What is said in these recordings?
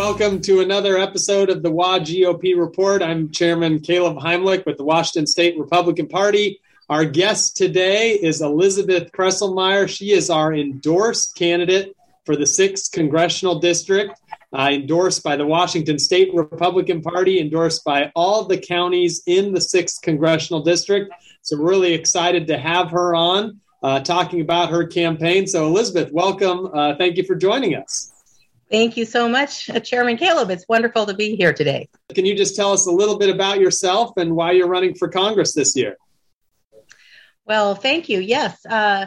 Welcome to another episode of the WA GOP Report. I'm Chairman Caleb Heimlich with the Washington State Republican Party. Our guest today is Elizabeth Kreiselmaier. She is our endorsed candidate for the 6th Congressional District, uh, endorsed by the Washington State Republican Party, endorsed by all the counties in the 6th Congressional District. So, really excited to have her on uh, talking about her campaign. So, Elizabeth, welcome. Uh, thank you for joining us. Thank you so much, uh, Chairman Caleb. It's wonderful to be here today. Can you just tell us a little bit about yourself and why you're running for Congress this year? Well, thank you. Yes, uh,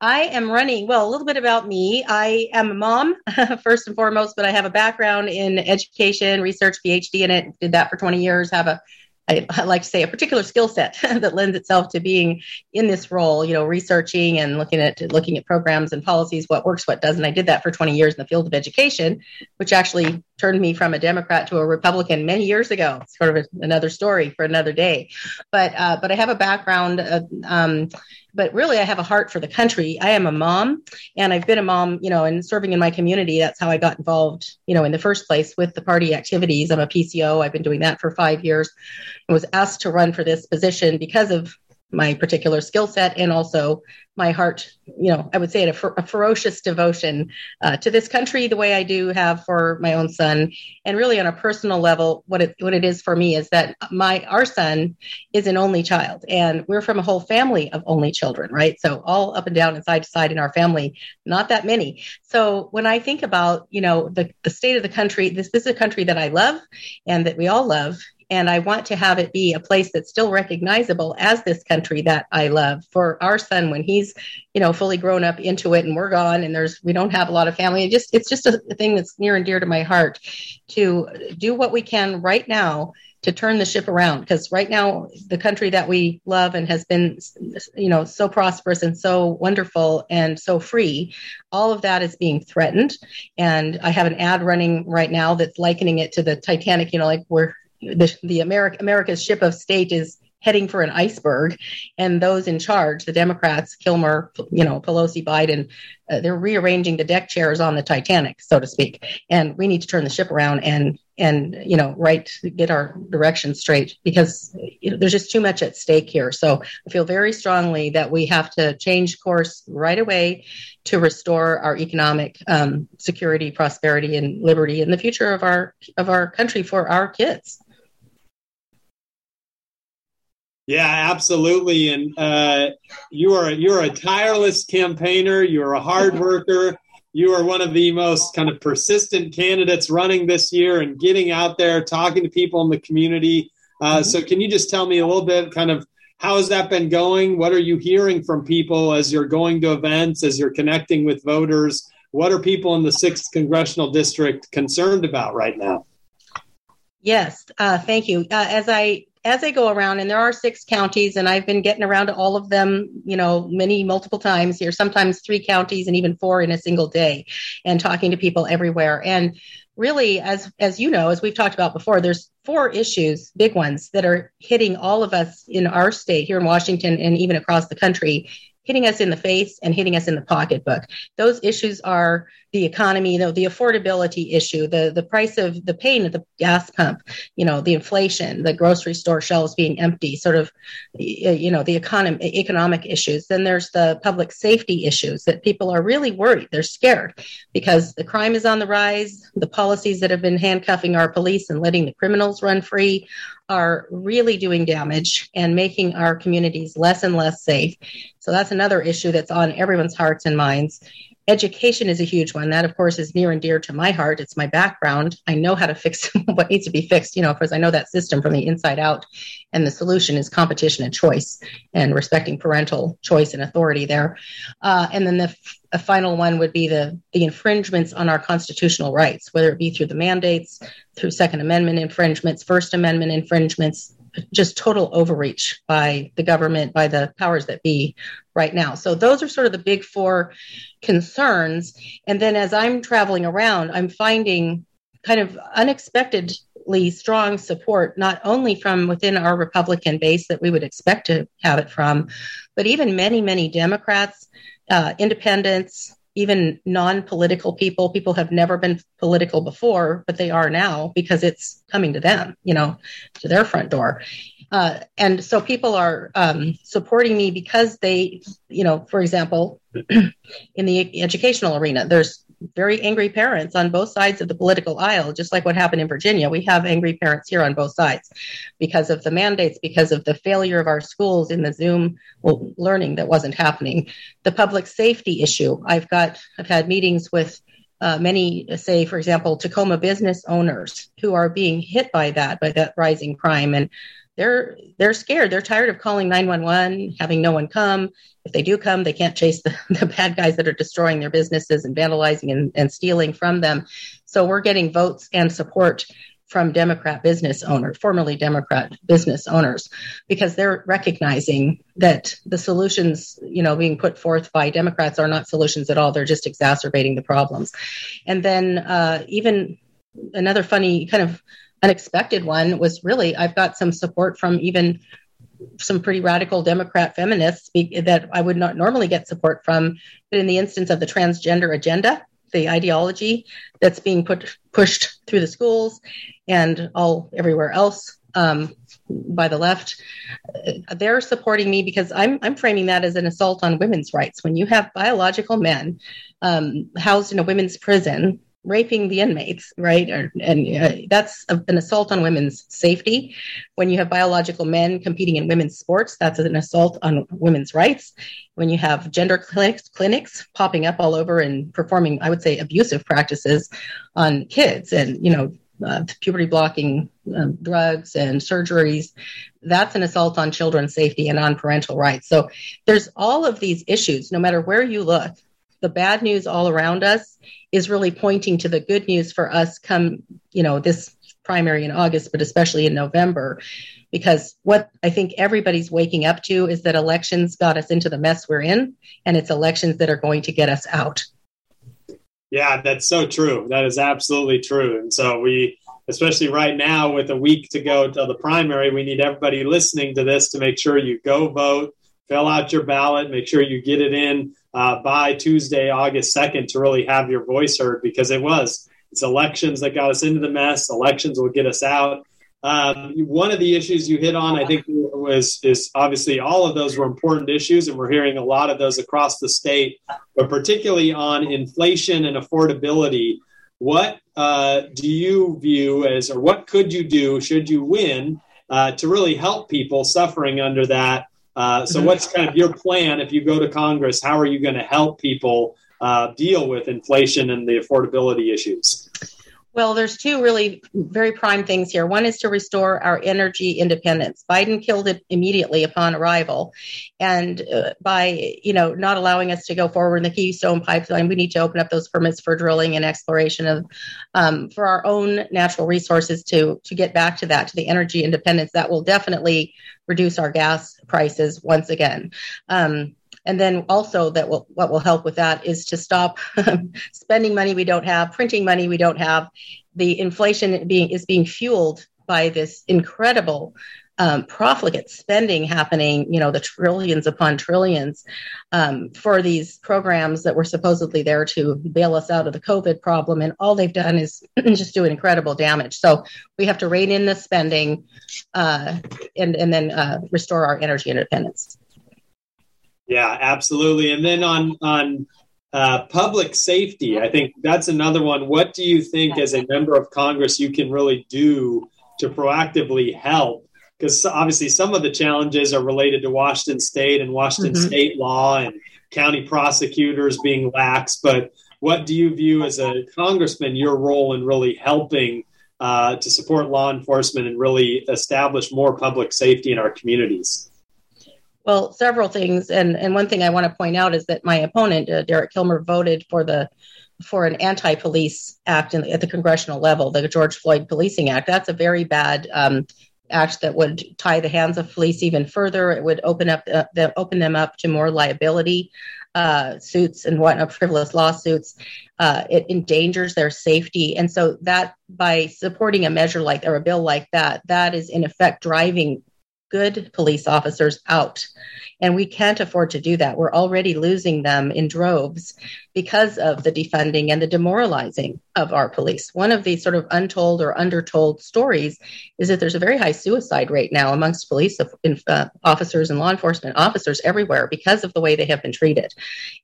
I am running. Well, a little bit about me. I am a mom, first and foremost, but I have a background in education, research, PhD in it. Did that for 20 years. Have a I, I like to say a particular skill set that lends itself to being in this role, you know, researching and looking at looking at programs and policies, what works, what doesn't. I did that for 20 years in the field of education, which actually turned me from a Democrat to a Republican many years ago. It's sort of a, another story for another day. But uh, but I have a background uh, um, but really I have a heart for the country. I am a mom and I've been a mom, you know, and serving in my community. That's how I got involved, you know, in the first place with the party activities. I'm a PCO. I've been doing that for five years. I was asked to run for this position because of my particular skill set and also my heart, you know, I would say it a, a ferocious devotion uh, to this country, the way I do have for my own son, and really on a personal level, what it what it is for me is that my our son is an only child, and we're from a whole family of only children, right? So all up and down and side to side in our family, not that many. So when I think about you know the the state of the country, this, this is a country that I love and that we all love, and I want to have it be a place that's still recognizable as this country that I love for our son when he's, you know, fully grown up into it and we're gone and there's we don't have a lot of family. It just it's just a thing that's near and dear to my heart to do what we can right now to turn the ship around because right now the country that we love and has been you know so prosperous and so wonderful and so free all of that is being threatened and i have an ad running right now that's likening it to the titanic you know like we're the, the America, America's ship of state is heading for an iceberg and those in charge the democrats kilmer you know pelosi biden uh, they're rearranging the deck chairs on the titanic so to speak. And we need to turn the ship around and and you know right get our direction straight because you know, there's just too much at stake here. So i feel very strongly that we have to change course right away to restore our economic um, security prosperity and liberty and the future of our of our country for our kids yeah, absolutely. And uh, you are you're a tireless campaigner. You're a hard worker. You are one of the most kind of persistent candidates running this year and getting out there, talking to people in the community. Uh, mm-hmm. So, can you just tell me a little bit, kind of, how has that been going? What are you hearing from people as you're going to events, as you're connecting with voters? What are people in the sixth congressional district concerned about right now? Yes, uh, thank you. Uh, as I as I go around, and there are six counties, and I've been getting around to all of them, you know, many multiple times here, sometimes three counties and even four in a single day, and talking to people everywhere. And really, as as you know, as we've talked about before, there's four issues, big ones, that are hitting all of us in our state here in Washington and even across the country hitting us in the face and hitting us in the pocketbook. Those issues are the economy, the, the affordability issue, the, the price of the pain at the gas pump, you know, the inflation, the grocery store shelves being empty, sort of, you know, the economy, economic issues. Then there's the public safety issues that people are really worried. They're scared because the crime is on the rise. The policies that have been handcuffing our police and letting the criminals run free are really doing damage and making our communities less and less safe. So that's another issue that's on everyone's hearts and minds. Education is a huge one. That, of course, is near and dear to my heart. It's my background. I know how to fix what needs to be fixed, you know, because I know that system from the inside out. And the solution is competition and choice and respecting parental choice and authority there. Uh, and then the final one would be the, the infringements on our constitutional rights, whether it be through the mandates, through Second Amendment infringements, First Amendment infringements, just total overreach by the government, by the powers that be right now. So those are sort of the big four concerns. And then as I'm traveling around, I'm finding kind of unexpectedly strong support, not only from within our Republican base that we would expect to have it from, but even many, many Democrats uh, independents, even non-political people people have never been political before but they are now because it's coming to them you know to their front door. Uh, and so people are um, supporting me because they you know for example in the educational arena there's very angry parents on both sides of the political aisle, just like what happened in Virginia. We have angry parents here on both sides because of the mandates, because of the failure of our schools in the Zoom learning that wasn't happening. The public safety issue. I've got, I've had meetings with uh, many, say, for example, Tacoma business owners who are being hit by that, by that rising crime. And they're they're scared. They're tired of calling 911, having no one come. If they do come, they can't chase the, the bad guys that are destroying their businesses and vandalizing and, and stealing from them. So we're getting votes and support from Democrat business owners, formerly Democrat business owners, because they're recognizing that the solutions, you know, being put forth by Democrats are not solutions at all. They're just exacerbating the problems. And then uh, even another funny kind of unexpected one was really I've got some support from even some pretty radical Democrat feminists that I would not normally get support from. But in the instance of the transgender agenda, the ideology that's being put pushed through the schools and all everywhere else um, by the left, uh, they're supporting me because I'm I'm framing that as an assault on women's rights. When you have biological men um, housed in a women's prison raping the inmates, right? Or, and uh, that's a, an assault on women's safety. When you have biological men competing in women's sports, that's an assault on women's rights. When you have gender clinics, clinics popping up all over and performing, I would say, abusive practices on kids, and you know, uh, puberty blocking um, drugs and surgeries, that's an assault on children's safety and on parental rights. So there's all of these issues, no matter where you look. The bad news all around us is really pointing to the good news for us come, you know, this primary in August, but especially in November. Because what I think everybody's waking up to is that elections got us into the mess we're in, and it's elections that are going to get us out. Yeah, that's so true. That is absolutely true. And so we, especially right now with a week to go till the primary, we need everybody listening to this to make sure you go vote, fill out your ballot, make sure you get it in uh, by Tuesday, August 2nd, to really have your voice heard because it was. It's elections that got us into the mess. Elections will get us out. Um, one of the issues you hit on, I think, was is obviously all of those were important issues, and we're hearing a lot of those across the state, but particularly on inflation and affordability. What uh, do you view as, or what could you do should you win uh, to really help people suffering under that uh, so, what's kind of your plan if you go to Congress? How are you going to help people uh, deal with inflation and the affordability issues? Well, there's two really very prime things here. One is to restore our energy independence. Biden killed it immediately upon arrival, and uh, by you know not allowing us to go forward in the Keystone Pipeline, we need to open up those permits for drilling and exploration of um, for our own natural resources to to get back to that to the energy independence. That will definitely reduce our gas prices once again. Um, and then also that will what will help with that is to stop spending money we don't have, printing money we don't have. The inflation being is being fueled by this incredible um, profligate spending happening, you know, the trillions upon trillions um, for these programs that were supposedly there to bail us out of the COVID problem. And all they've done is just do incredible damage. So we have to rein in the spending uh, and, and then uh, restore our energy independence. Yeah, absolutely. And then on, on, uh, public safety, I think that's another one. What do you think, as a member of Congress, you can really do to proactively help because obviously some of the challenges are related to Washington State and Washington mm-hmm. State law and county prosecutors being lax. But what do you view as a congressman your role in really helping uh, to support law enforcement and really establish more public safety in our communities? Well, several things, and and one thing I want to point out is that my opponent, uh, Derek Kilmer, voted for the for an anti-police act in, at the congressional level, the George Floyd Policing Act. That's a very bad um, act that would tie the hands of police even further. It would open up uh, the, open them up to more liability uh, suits and whatnot, frivolous lawsuits. Uh, it endangers their safety, and so that by supporting a measure like or a bill like that, that is in effect driving good police officers out. And we can't afford to do that. We're already losing them in droves because of the defunding and the demoralizing of our police. One of the sort of untold or undertold stories is that there's a very high suicide rate now amongst police uh, officers and law enforcement officers everywhere because of the way they have been treated.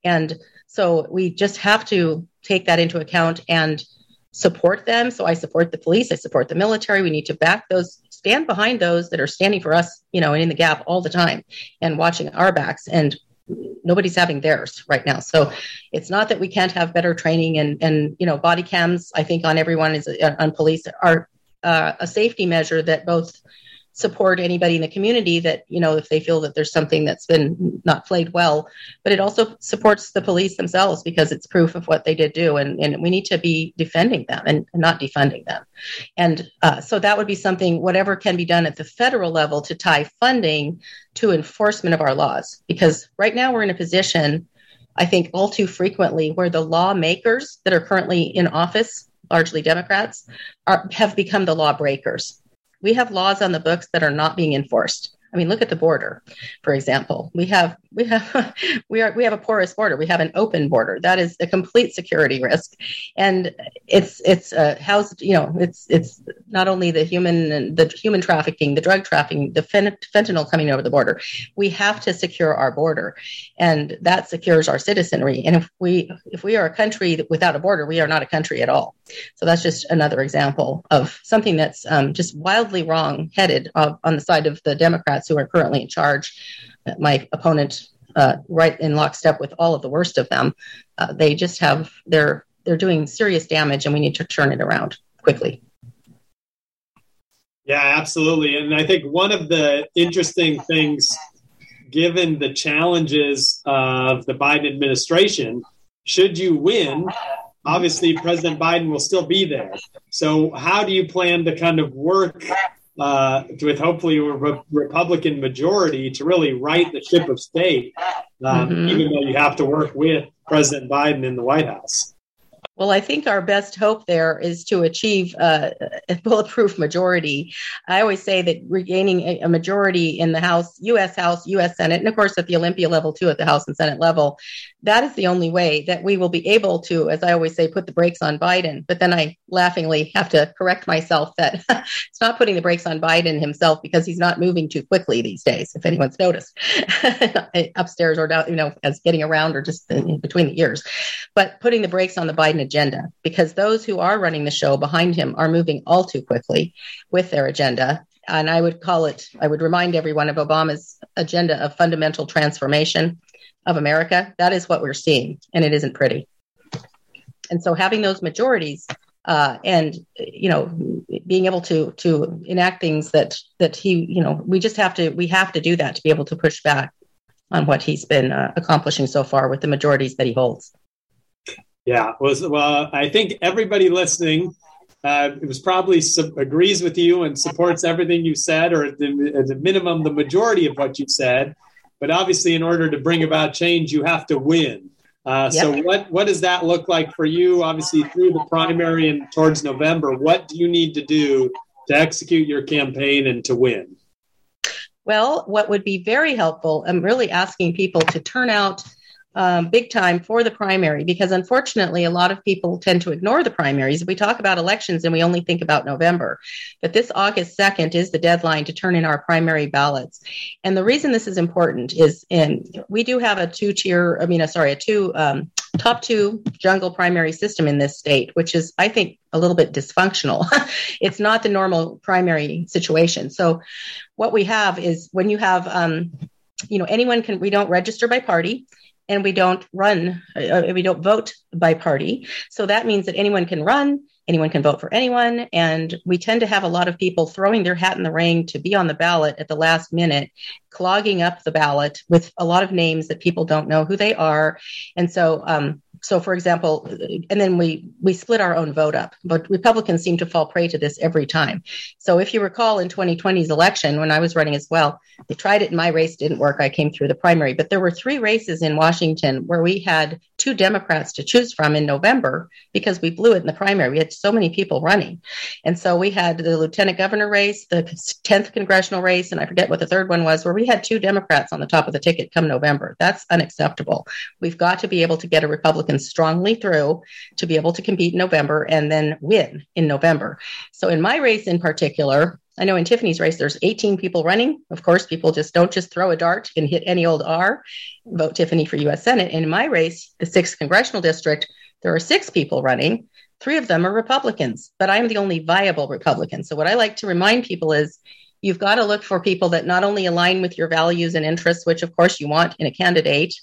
And so we just have to take that into account and support them. So I support the police, I support the military. We need to back those, stand behind those that are standing for us, you know, and in the gap all the time and watching our backs. And nobody's having theirs right now. So it's not that we can't have better training and and you know body cams. I think on everyone is uh, on police are uh, a safety measure that both support anybody in the community that you know if they feel that there's something that's been not played well. But it also supports the police themselves because it's proof of what they did do. And, and we need to be defending them and, not defunding them. And uh, so that would be something whatever can be done at the federal level to tie funding to enforcement of our laws. Because right now we're in a position i think all too frequently where the lawmakers that are currently in office largely democrats are, have become the lawbreakers we have laws on the books that are not being enforced. I mean, look at the border, for example. We have we have we are we have a porous border. We have an open border. That is a complete security risk, and it's it's uh, housed. You know, it's it's not only the human the human trafficking, the drug trafficking, the fentanyl coming over the border. We have to secure our border, and that secures our citizenry. And if we if we are a country without a border, we are not a country at all. So that's just another example of something that's um, just wildly wrong headed uh, on the side of the Democrats who are currently in charge my opponent uh, right in lockstep with all of the worst of them. Uh, they just have they're they're doing serious damage, and we need to turn it around quickly. Yeah, absolutely. And I think one of the interesting things, given the challenges of the Biden administration, should you win, obviously President Biden will still be there. So, how do you plan to kind of work uh, with hopefully a re- Republican majority to really right the ship of state, um, mm-hmm. even though you have to work with President Biden in the White House. Well, I think our best hope there is to achieve uh, a bulletproof majority. I always say that regaining a, a, majority in the House, U.S. House, U.S. Senate, and of course at the Olympia level too, at the House and Senate level, that is the only way that we will be able to, as I always say, put the brakes on Biden. But then I laughingly have to correct myself that it's not putting the brakes on Biden himself because he's not moving too quickly these days. If anyone's noticed, upstairs or down, you know, as getting around or just between the ears, but putting the brakes on the Biden agenda because those who are running the show behind him are moving all too quickly with their agenda. And I would call it, I would remind everyone of Obama's agenda of fundamental transformation of America. That is what we're seeing, and it isn't pretty. And so having those majorities uh, and you know being able to to enact things that that he you know we just have to we have to do that to be able to push back on what he's been uh, accomplishing so far with the majorities that he holds. Yeah, was well. I think everybody listening uh, it was probably agrees with you and supports everything you said, or at the, at the minimum, the majority of what you said. But obviously, in order to bring about change, you have to win. Uh, yep. So, what what does that look like for you? Obviously, through the primary and towards November, what do you need to do to execute your campaign and to win? Well, what would be very helpful, I'm really asking people to turn out um, big time for the primary because unfortunately a lot of people tend to ignore the primaries. We talk about elections and we only think about november but this august 2nd is the deadline to turn in our primary ballots. And the reason this is important is in we do have a two tier i mean uh, sorry a two um, top two jungle primary system in this state which is i think a little bit dysfunctional. It's not the normal primary situation. So what we have is when you have um, you know anyone can we don't register by party and we don't run, uh, we don't vote by party. So that means that anyone can run, anyone can vote for anyone. And we tend to have a lot of people throwing their hat in the ring to be on the ballot at the last minute, clogging up the ballot with a lot of names that people don't know who they are. And so, um, so for example and then we we split our own vote up but republicans seem to fall prey to this every time. So if you recall in 2020's election when i was running as well they tried it in my race didn't work i came through the primary. But there were three races in washington where we had two democrats to choose from in november because we blew it in the primary. We had so many people running. And so we had the lieutenant governor race the 10th congressional race and i forget what the third one was where we had two democrats on the top of the ticket come november. That's unacceptable. We've got to be able to get a republican strongly through to be able to compete in November and then win in November. So in my race in particular, I know in Tiffany's race, there's 18 people running. Of course, people just don't just throw a dart and hit any old R, vote Tiffany for US Senate. In my race, the sixth congressional district, there are six people running. Three of them are Republicans, but I'm the only viable Republican. So, what I like to remind people is you've got to look for people that not only align with your values and interests, which of course you want in a candidate.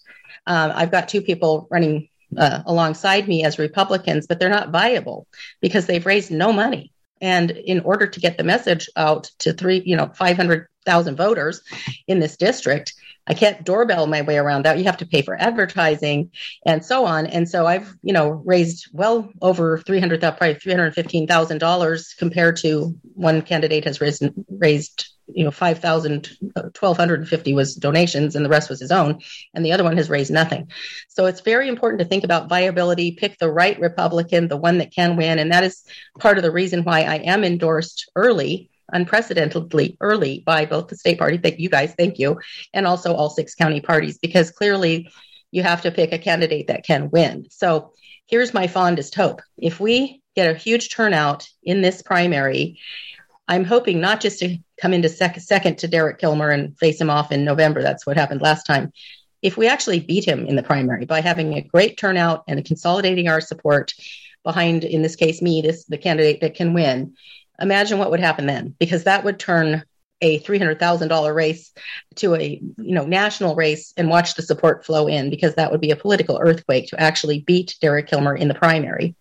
Um, I've got two people running uh, alongside me as Republicans, but they're not viable because they've raised no money. And in order to get the message out to three, you know, 500,000 voters in this district, I can't doorbell my way around that. You have to pay for advertising and so on. And so I've, you know, raised well over 300, probably $315,000 compared to one candidate has raised, raised you know 5000 1250 uh, was donations and the rest was his own and the other one has raised nothing. So it's very important to think about viability pick the right republican the one that can win and that is part of the reason why i am endorsed early unprecedentedly early by both the state party thank you guys thank you and also all six county parties because clearly you have to pick a candidate that can win. So here's my fondest hope. If we get a huge turnout in this primary I'm hoping not just to come into sec- second to Derek Kilmer and face him off in November. That's what happened last time. If we actually beat him in the primary by having a great turnout and consolidating our support behind, in this case, me, this the candidate that can win, imagine what would happen then, because that would turn a $300,000 race to a you know national race and watch the support flow in because that would be a political earthquake to actually beat Derek Kilmer in the primary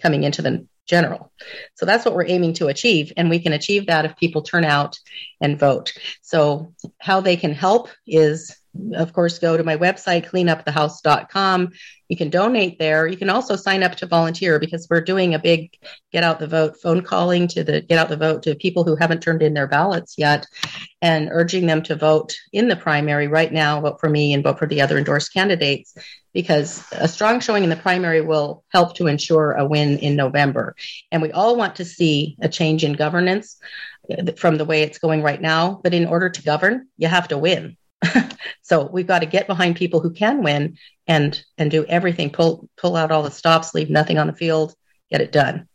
coming into the general. So that's what we're aiming to achieve. And we can achieve that if people turn out and vote. So, how they can help is of course, go to my website, cleanupthehouse.com. You can donate there. You can also sign up to volunteer because we're doing a big get out the vote phone calling to the get out the vote to people who haven't turned in their ballots yet and urging them to vote in the primary right now, vote for me and vote for the other endorsed candidates because a strong showing in the primary will help to ensure a win in November. And we all want to see a change in governance uh, from the way it's going right now. But in order to govern, you have to win. so we've got to get behind people who can win and and do everything. Pull pull out all the stops leave nothing on the field get it done.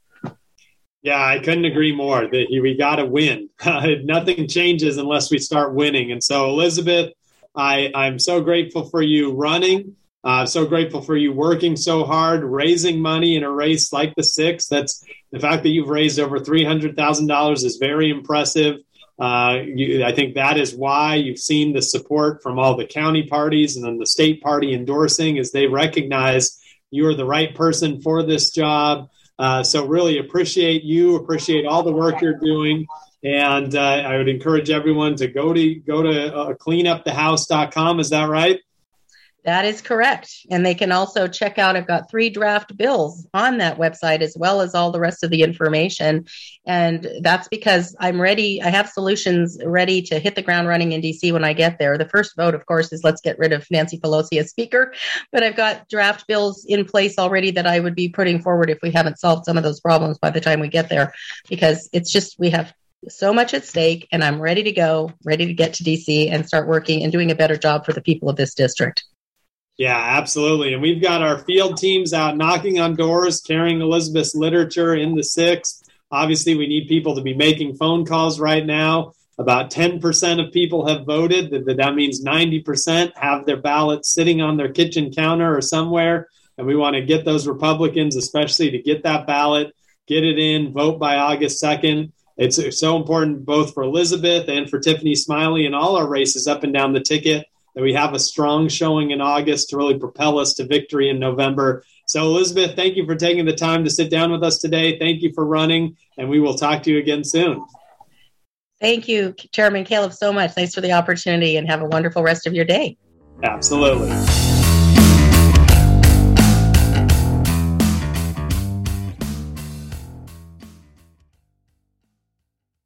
Yeah i couldn't agree more that we got to win. Nothing changes unless we start winning. And so elizabeth i i'm so grateful for you running. Uh, so grateful for you working so hard raising money in a race like the six. That's the fact that you've raised over $300000 is very impressive uh, you, I think that is why you've seen the support from all the county parties and then the state party endorsing as they recognize you are the right person for this job. Uh, so really appreciate you, appreciate all the work you're doing. And uh, I would encourage everyone to go to go to uh, cleanupthehouse.com. Is that right? That is correct. And they can also check out, I've got three draft bills on that website as well as all the rest of the information. And that's because I'm ready. I have solutions ready to hit the ground running in DC when I get there. The first vote, of course, is let's get rid of Nancy Pelosi as Speaker. But I've got draft bills in place already that I would be putting forward if we haven't solved some of those problems by the time we get there, because it's just, we have so much at stake and I'm ready to go, ready to get to DC and start working and doing a better job for the people of this district. Yeah, absolutely. And we've got our field teams out knocking on doors, carrying Elizabeth's literature in the sixth. Obviously, we need people to be making phone calls right now. About 10% of people have voted. That means 90% have their ballots sitting on their kitchen counter or somewhere. And we want to get those Republicans, especially to get that ballot, get it in, vote by August 2nd. It's so important both for Elizabeth and for Tiffany Smiley and all our races up and down the ticket that we have a strong showing in August to really propel us to victory in November. So, Elizabeth, thank you for taking the time to sit down with us today. Thank you for running, and we will talk to you again soon. Thank you, Chairman Caleb, so much. Thanks for the opportunity, and have a wonderful rest of your day. Absolutely.